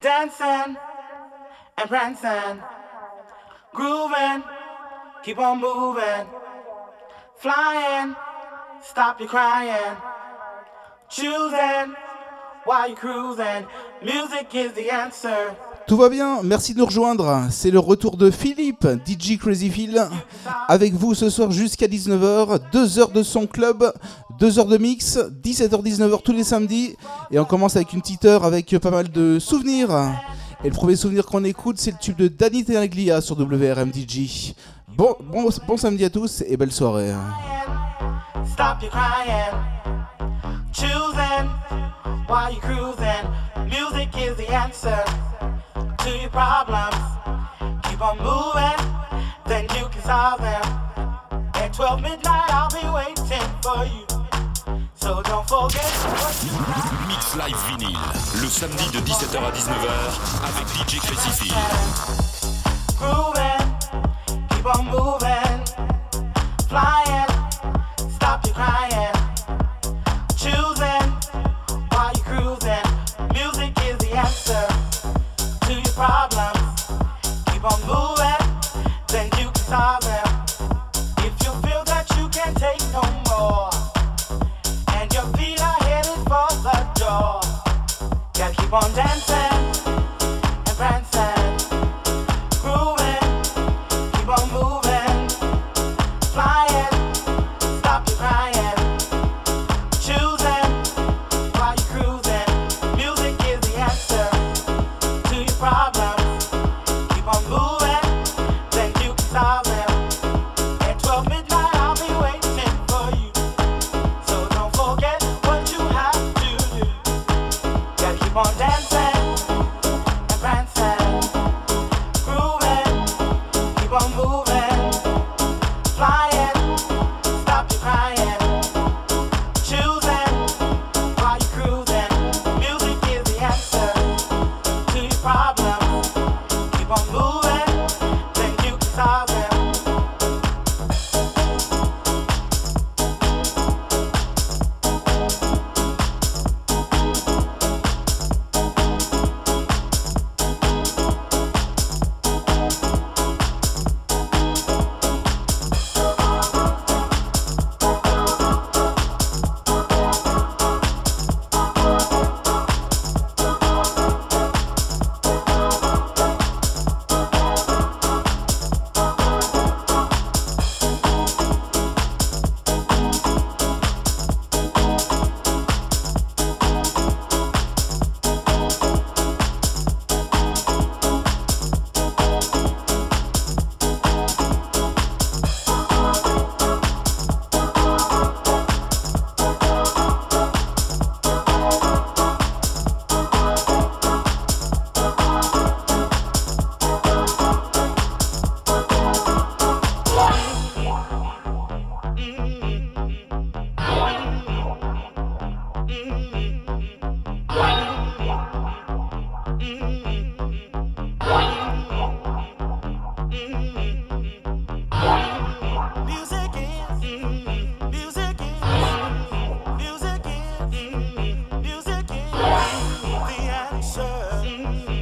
Dancing and prancing, grooving, keep on moving, flying, stop your crying, choosing while you're cruising. Music is the answer. Tout va bien, merci de nous rejoindre. C'est le retour de Philippe, DJ Crazy Phil, avec vous ce soir jusqu'à 19h, 2 heures de son club, 2 heures de mix, 17h-19h tous les samedis. Et on commence avec une petite heure avec pas mal de souvenirs. Et le premier souvenir qu'on écoute, c'est le tube de Danny Tenaglia sur WRM DJ. Bon, bon, samedi à tous et belle soirée. Stop your crying, choosing while you're cruising? Music is the answer to your problems. Keep on moving, then you can solve them. At 12 midnight, I'll be waiting for you. So don't forget what you Mix Live Vinyl, le samedi de 17h à 19h avec DJ Crazy Phil. grooving, keep on moving, flying, stop your crying, keep on dancing Bye.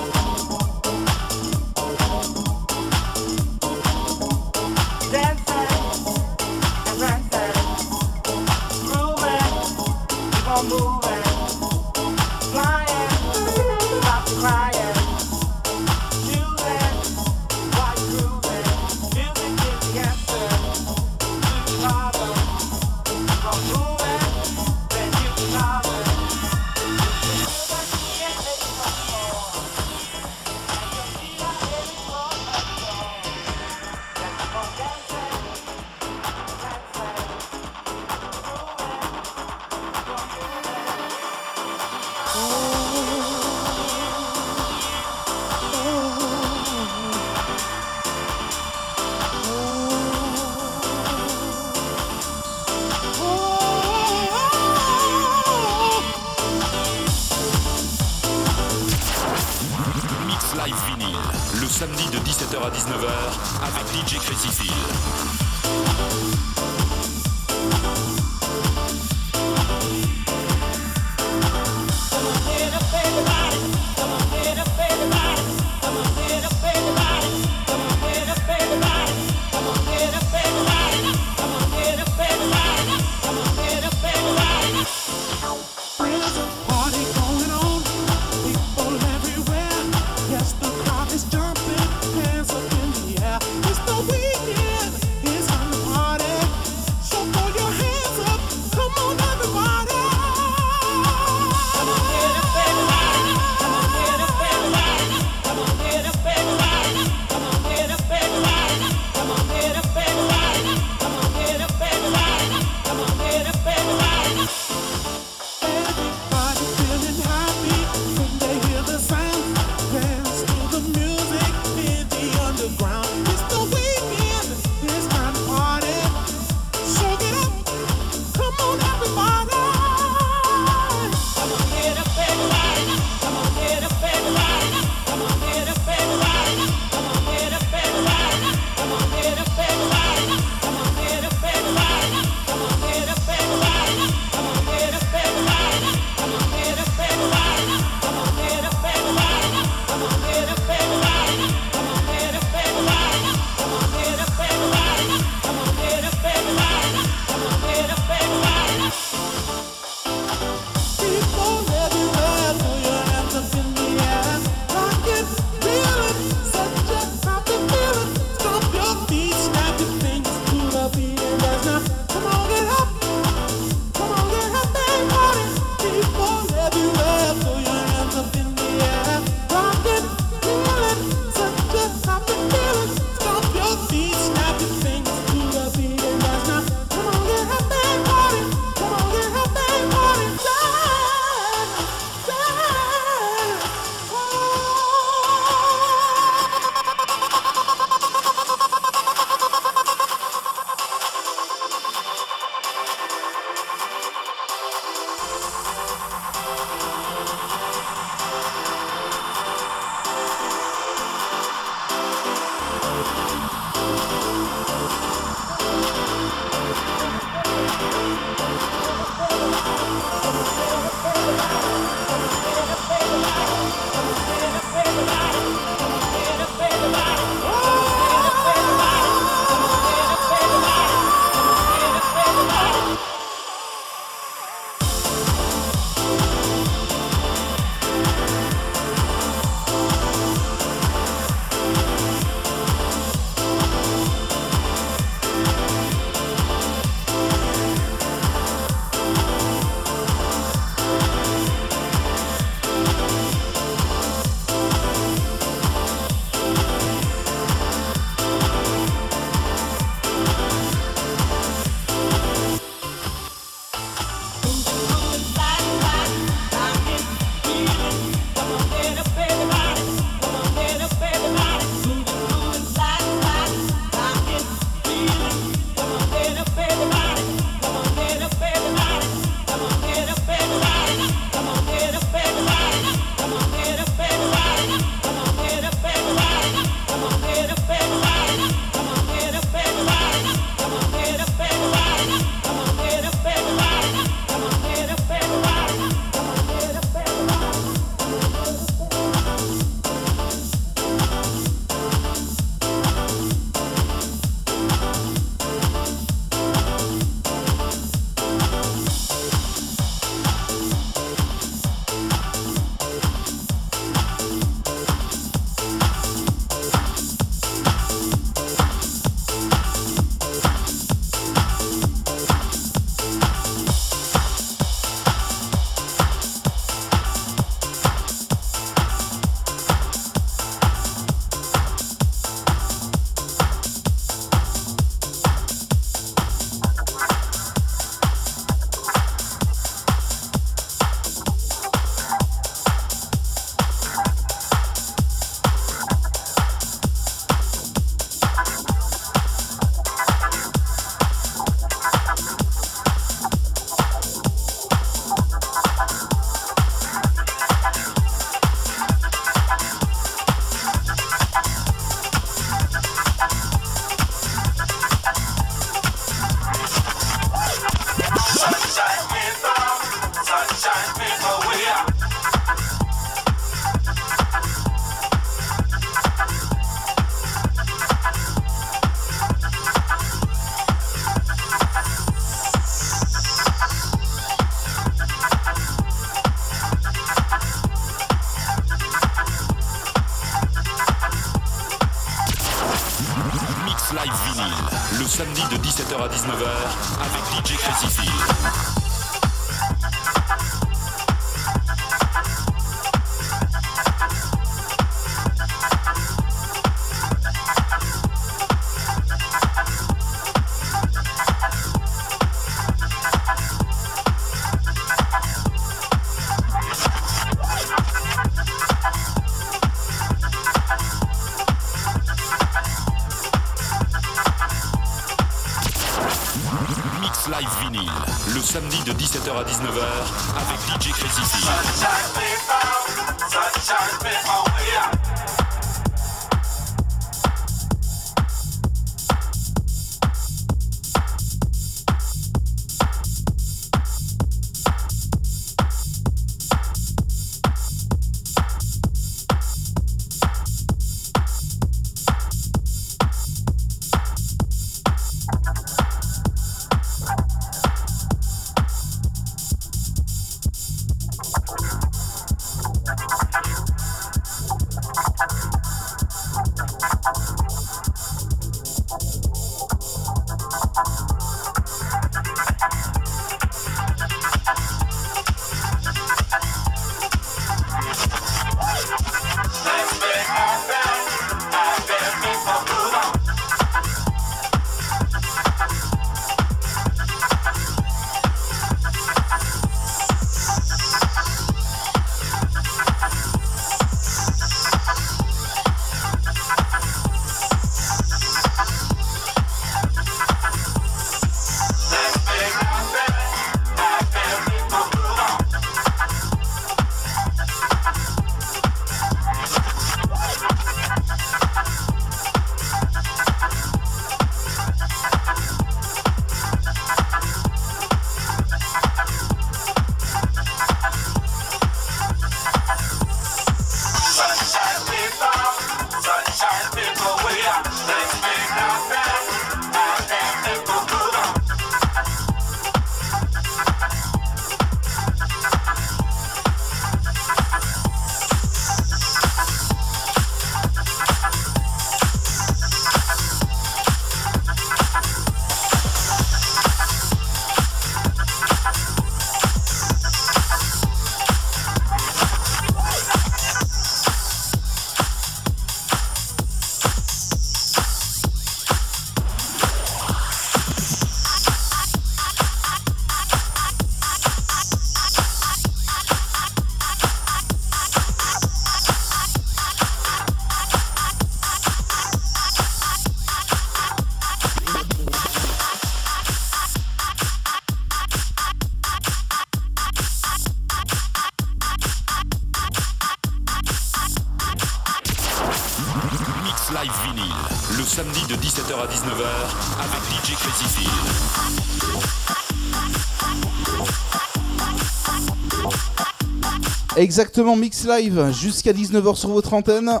Exactement, Mix Live jusqu'à 19h sur votre antenne.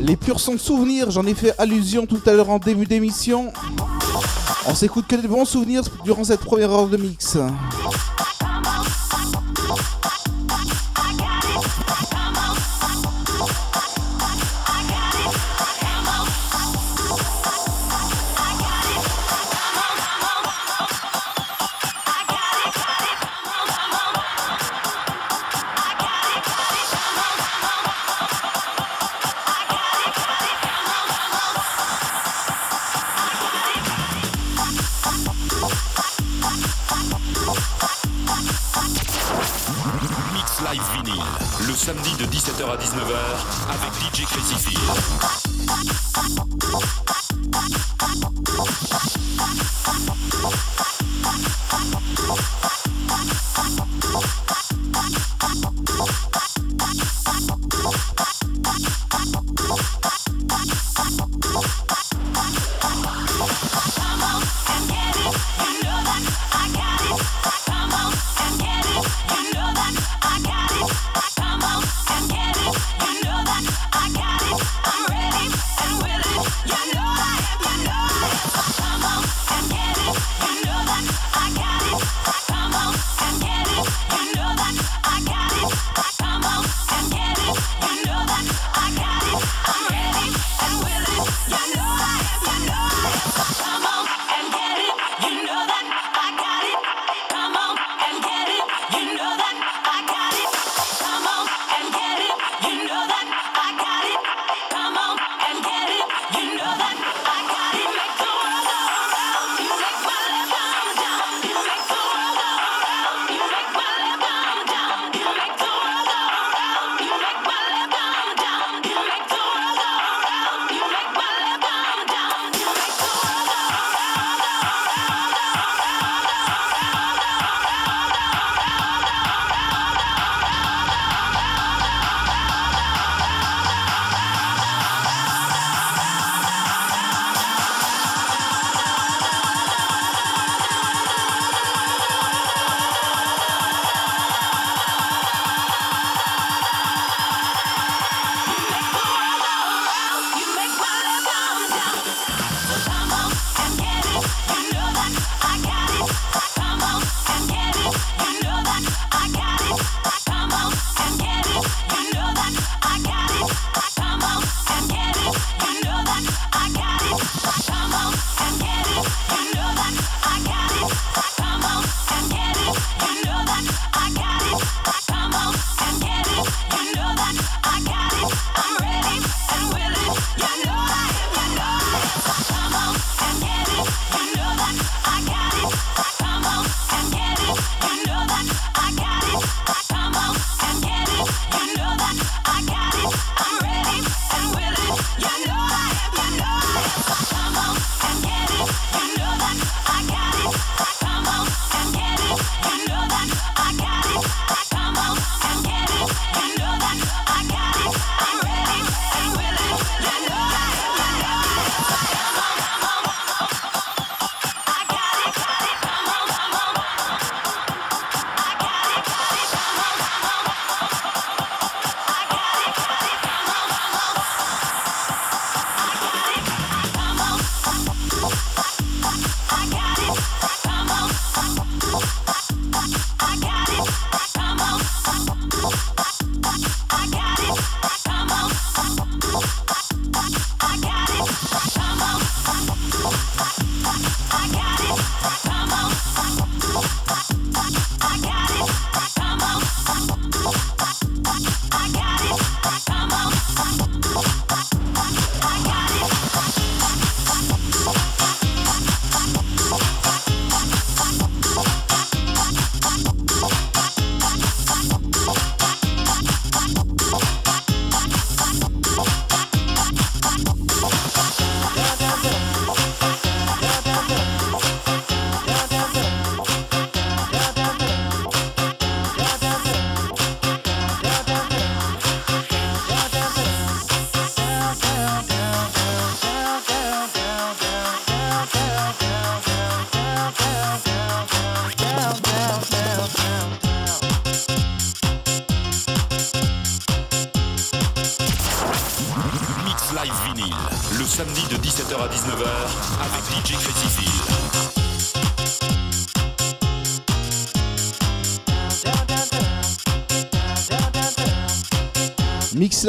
Les purs sons de souvenirs, j'en ai fait allusion tout à l'heure en début d'émission. On s'écoute que des bons souvenirs durant cette première heure de mix.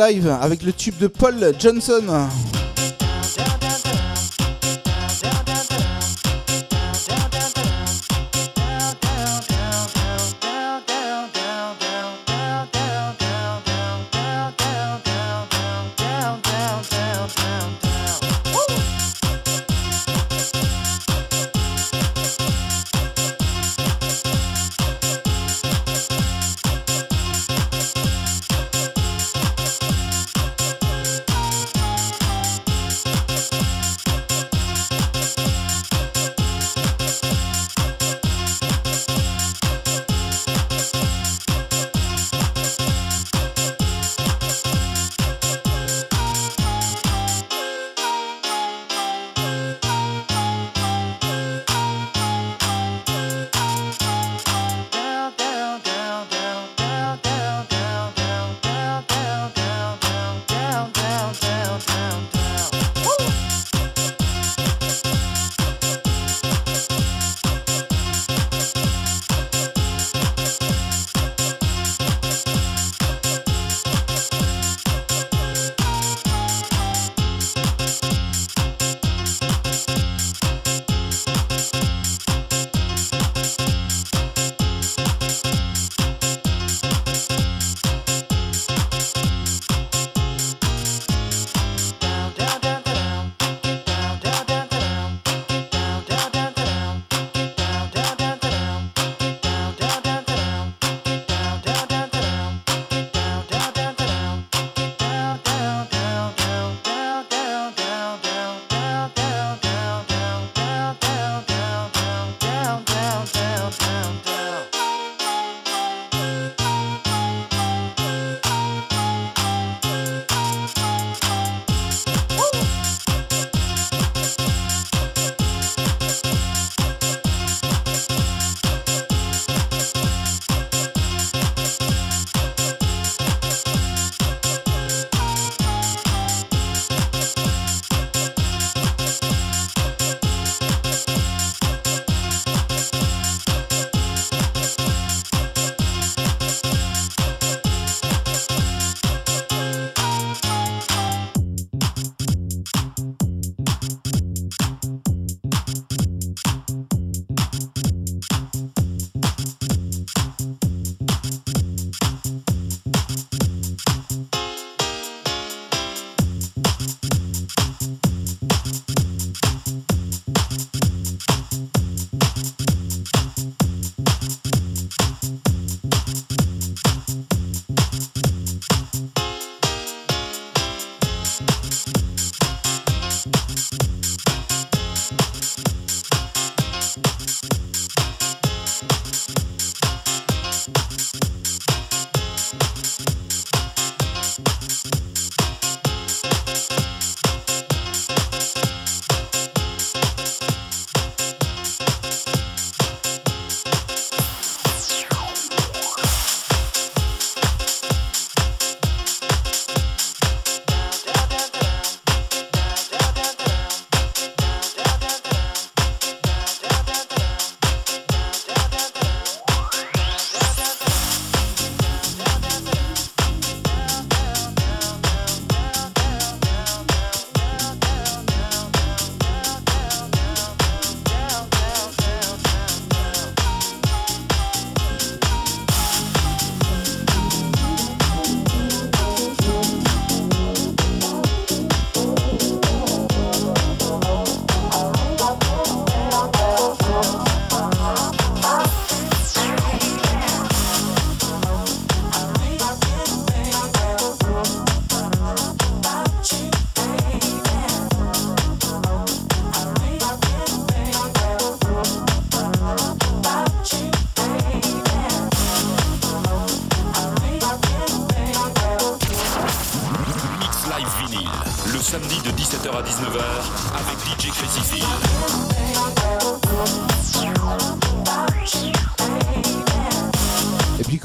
Avec le tube de Paul Johnson.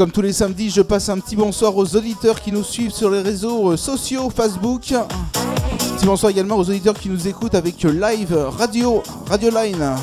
Comme tous les samedis, je passe un petit bonsoir aux auditeurs qui nous suivent sur les réseaux euh, sociaux, Facebook, petit bonsoir également aux auditeurs qui nous écoutent avec Live Radio, Radio Line.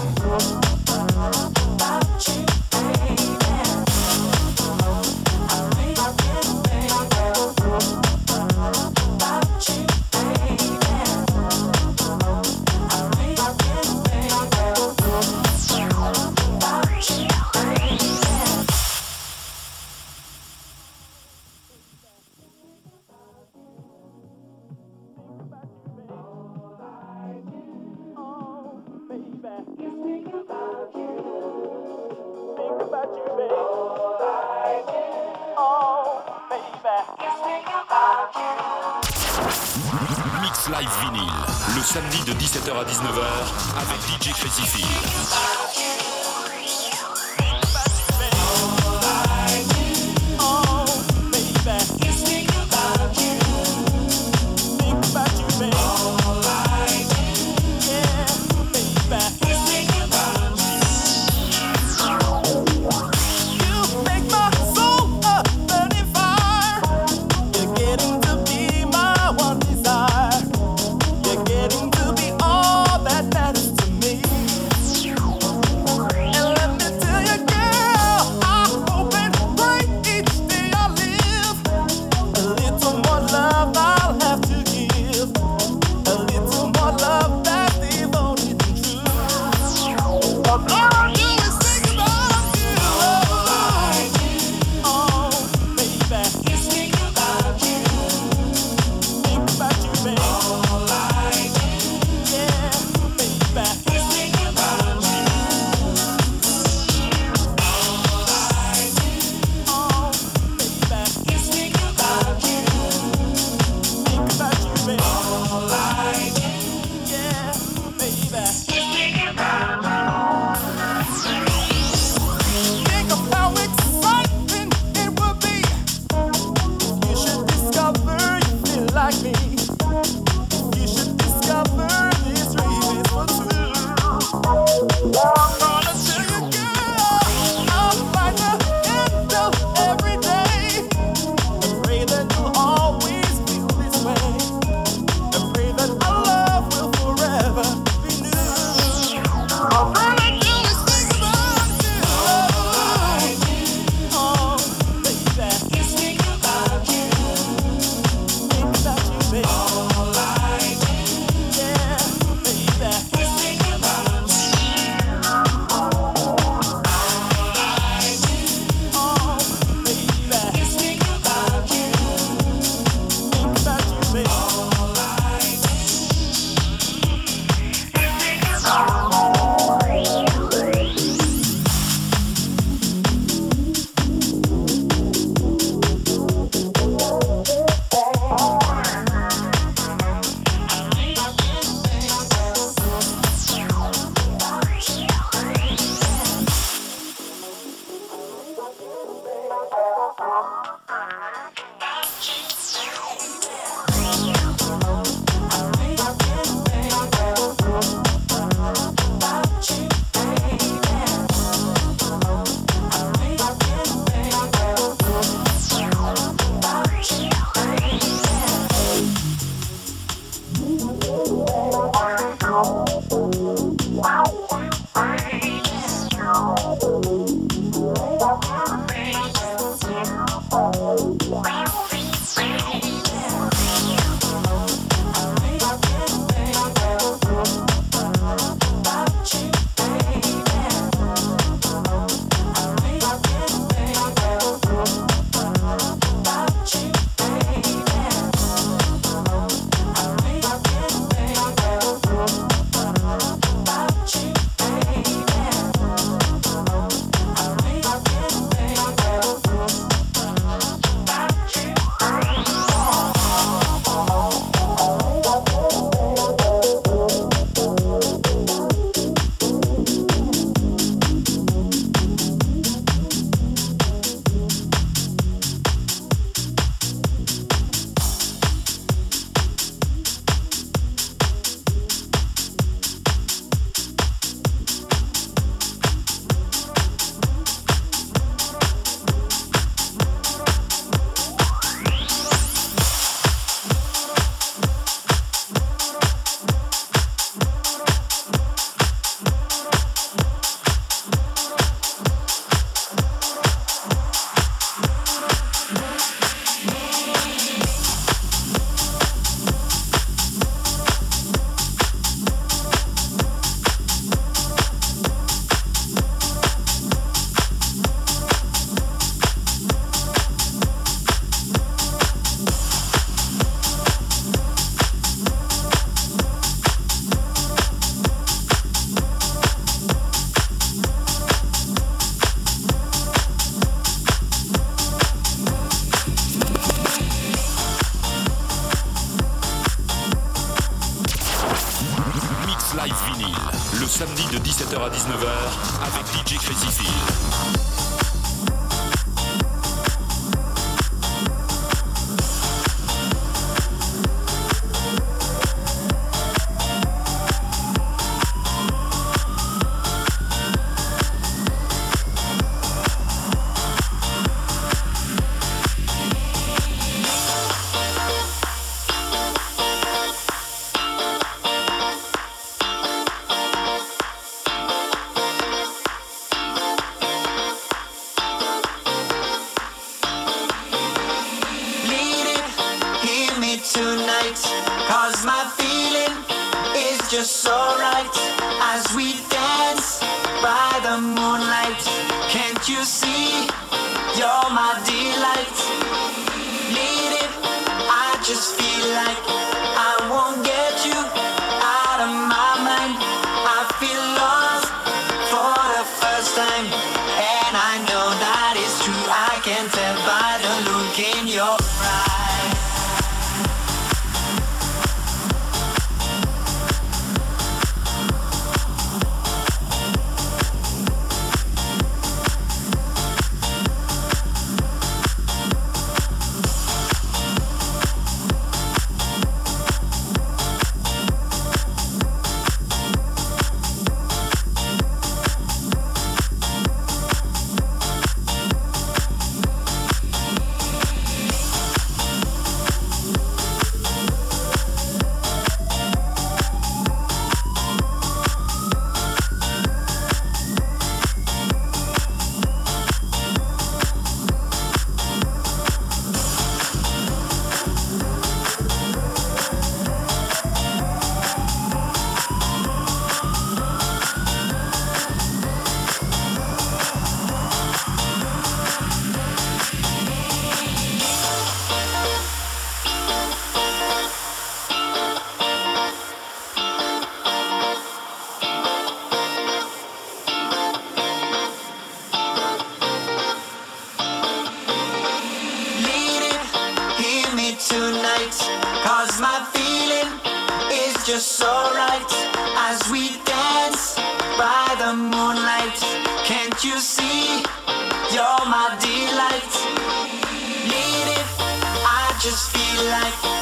the moonlight. Can't you see? You're my delight. Need it, I just feel like. just feel like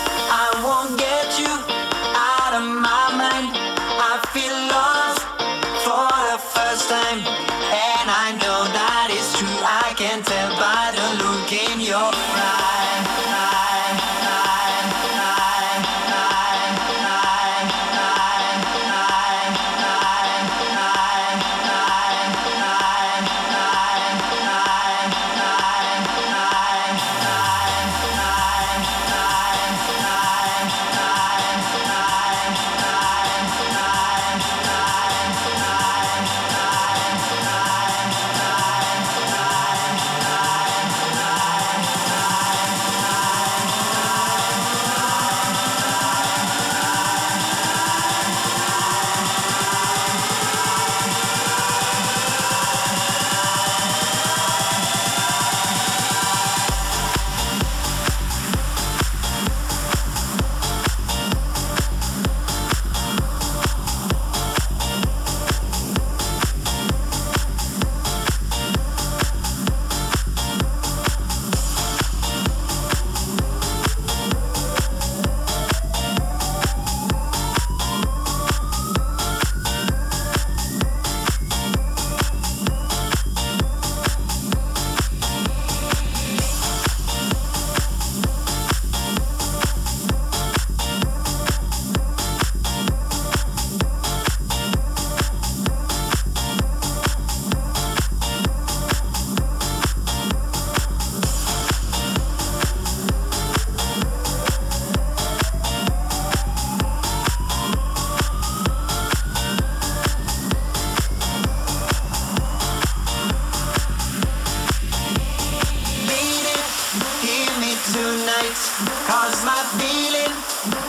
Cause my feeling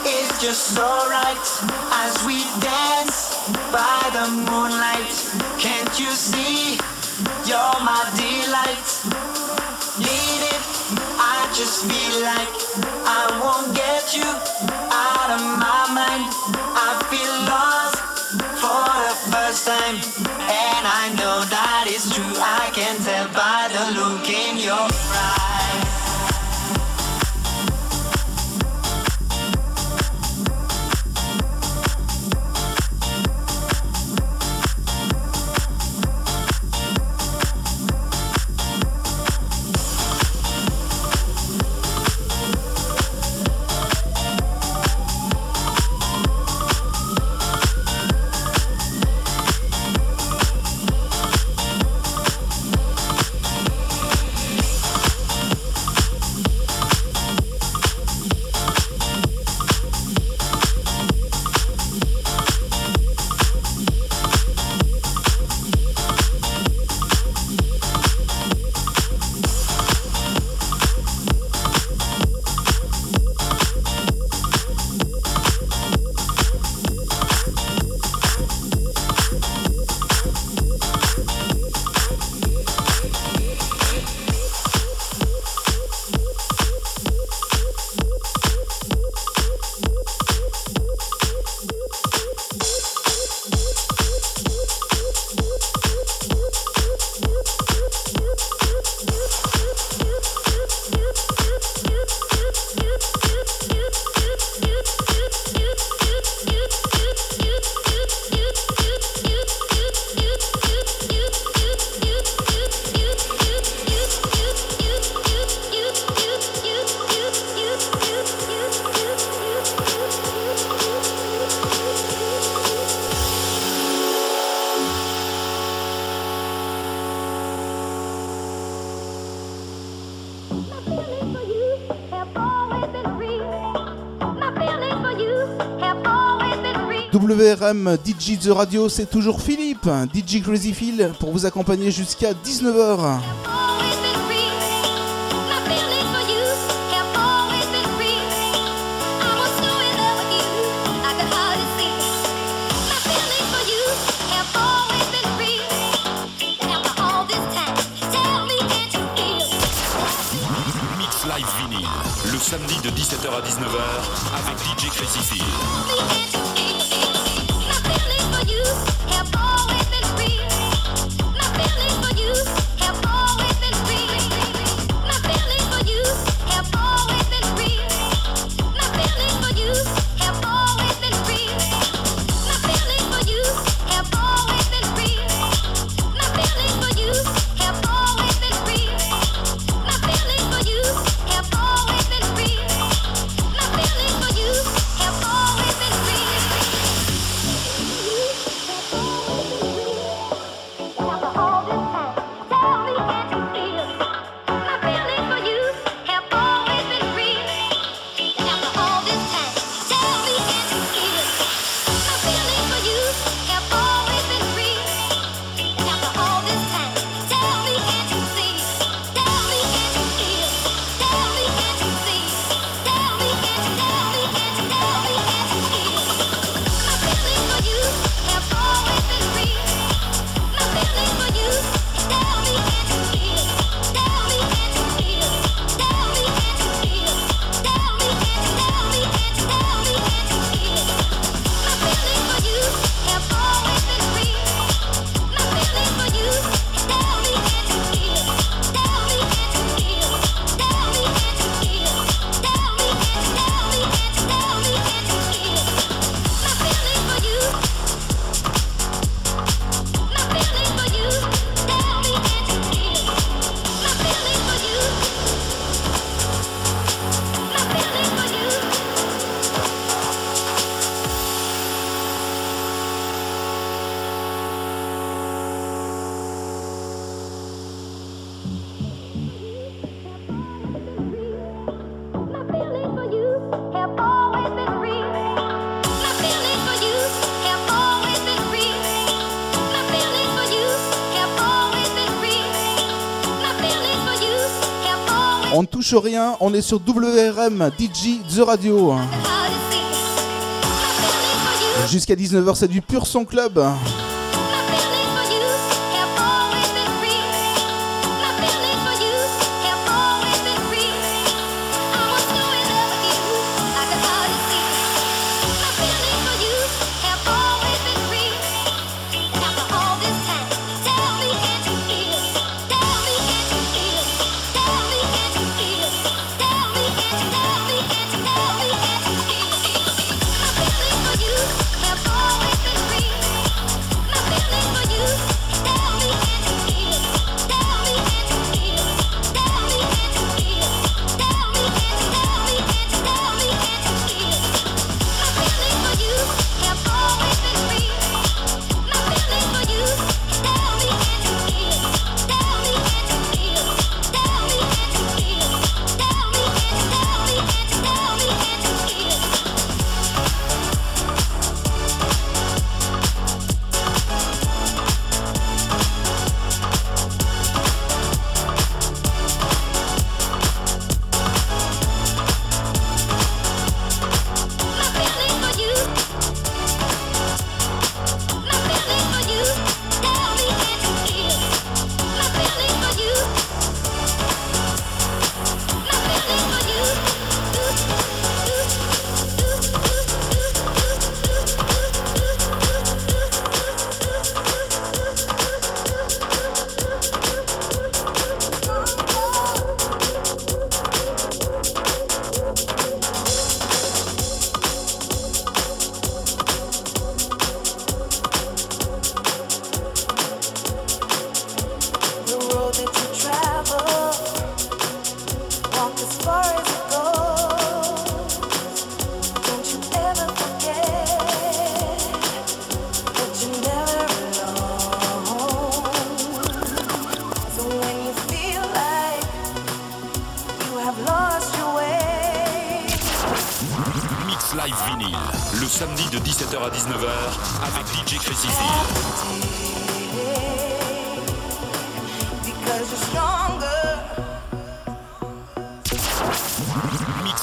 is just so right as we dance by the moonlight. Can't you see? You're my delight. Need it, I just feel like I won't get you out of my mind. I feel lost for the first time, and I know that it's true. I can tell by the look in your WRM DJ The Radio, c'est toujours Philippe, DJ Crazy Phil, pour vous accompagner jusqu'à 19h. Live vinyle, le samedi de 17h à 19h avec DJ Crazy Phil. Rien, on est sur WRM DJ The Radio. Jusqu'à 19h, c'est du pur son club.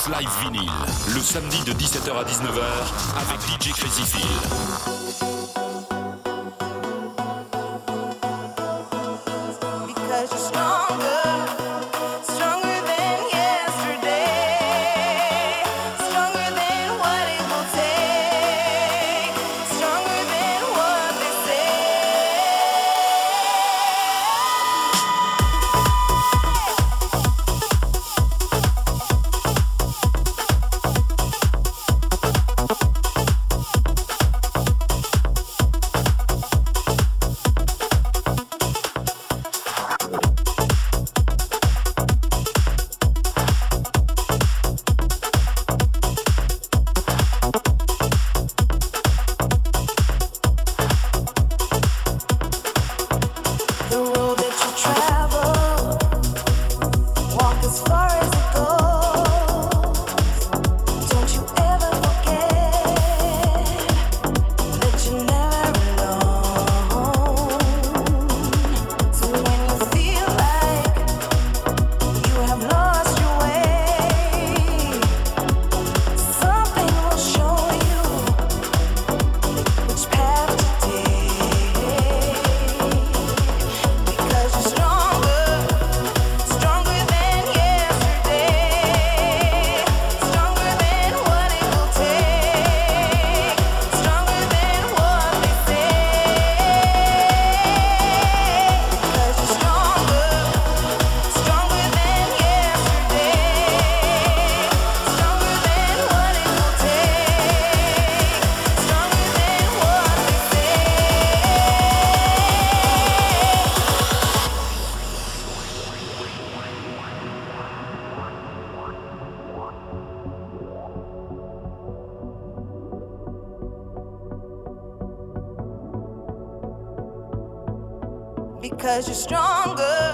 Live Vinyl, le samedi de 17h à 19h avec DJ Crazy Phil. because you're stronger.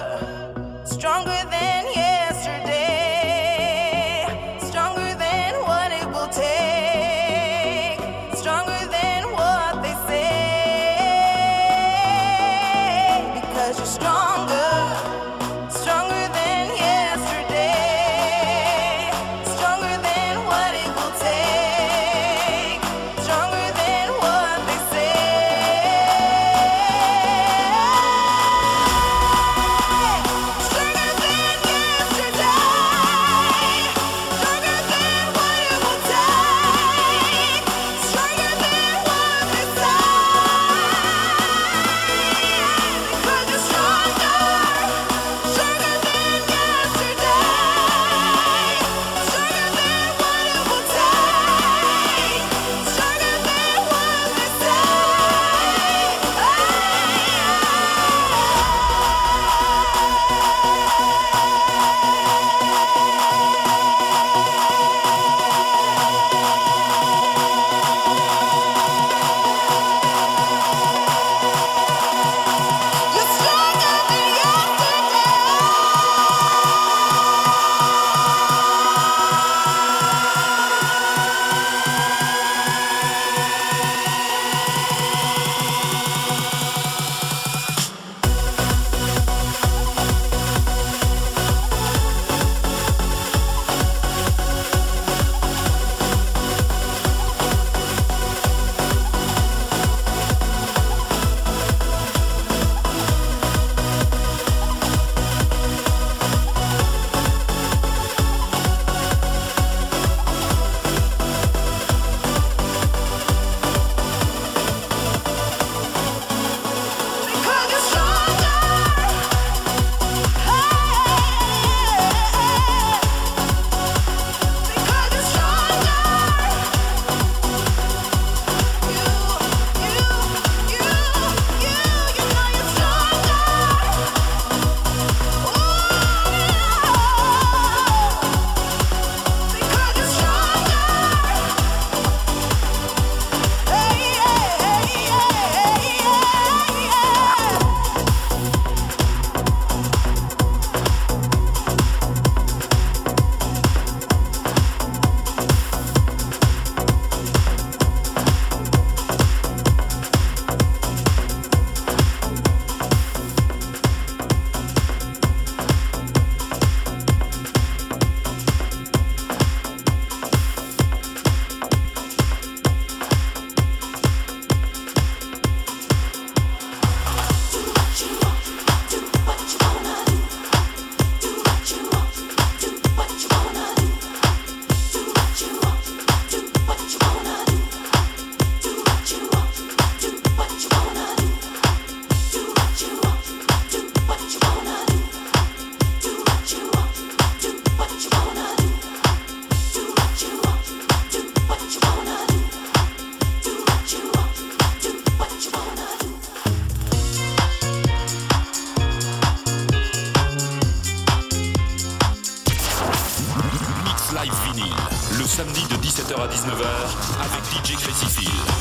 19h avec DJ Crazy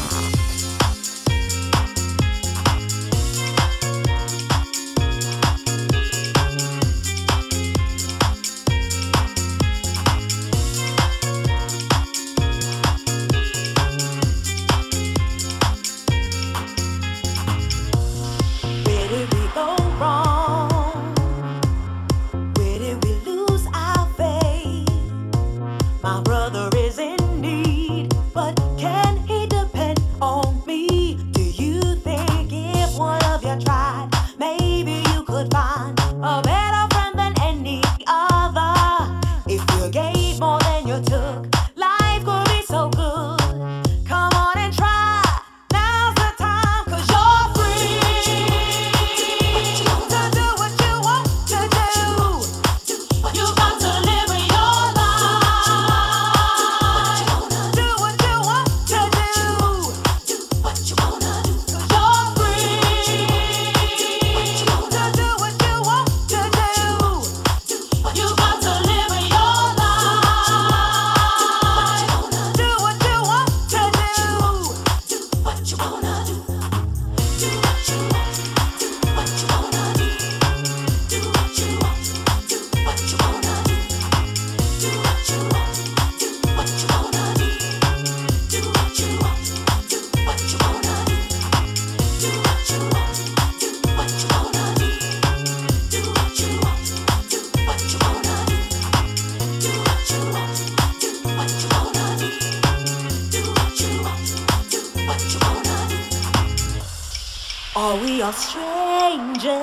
strangers.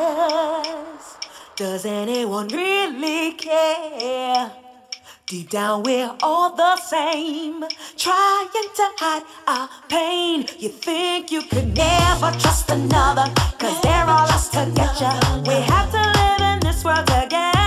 Does anyone really care? Deep down, we're all the same, trying to hide our pain. You think you could never trust another, cause they're all us together. We have to live in this world together.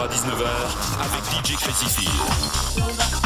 à 19h avec DJ Crazy Field.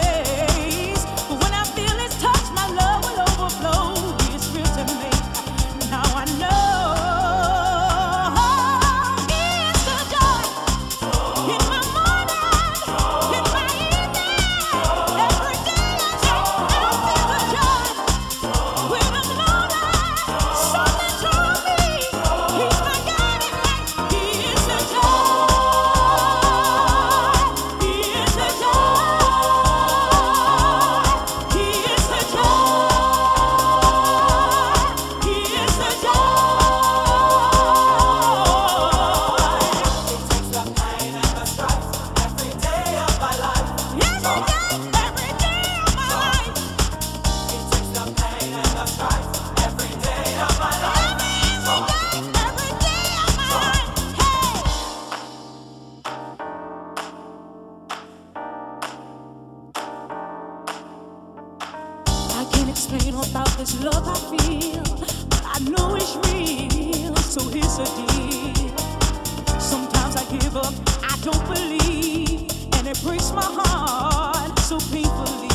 I don't believe, and it breaks my heart so painfully.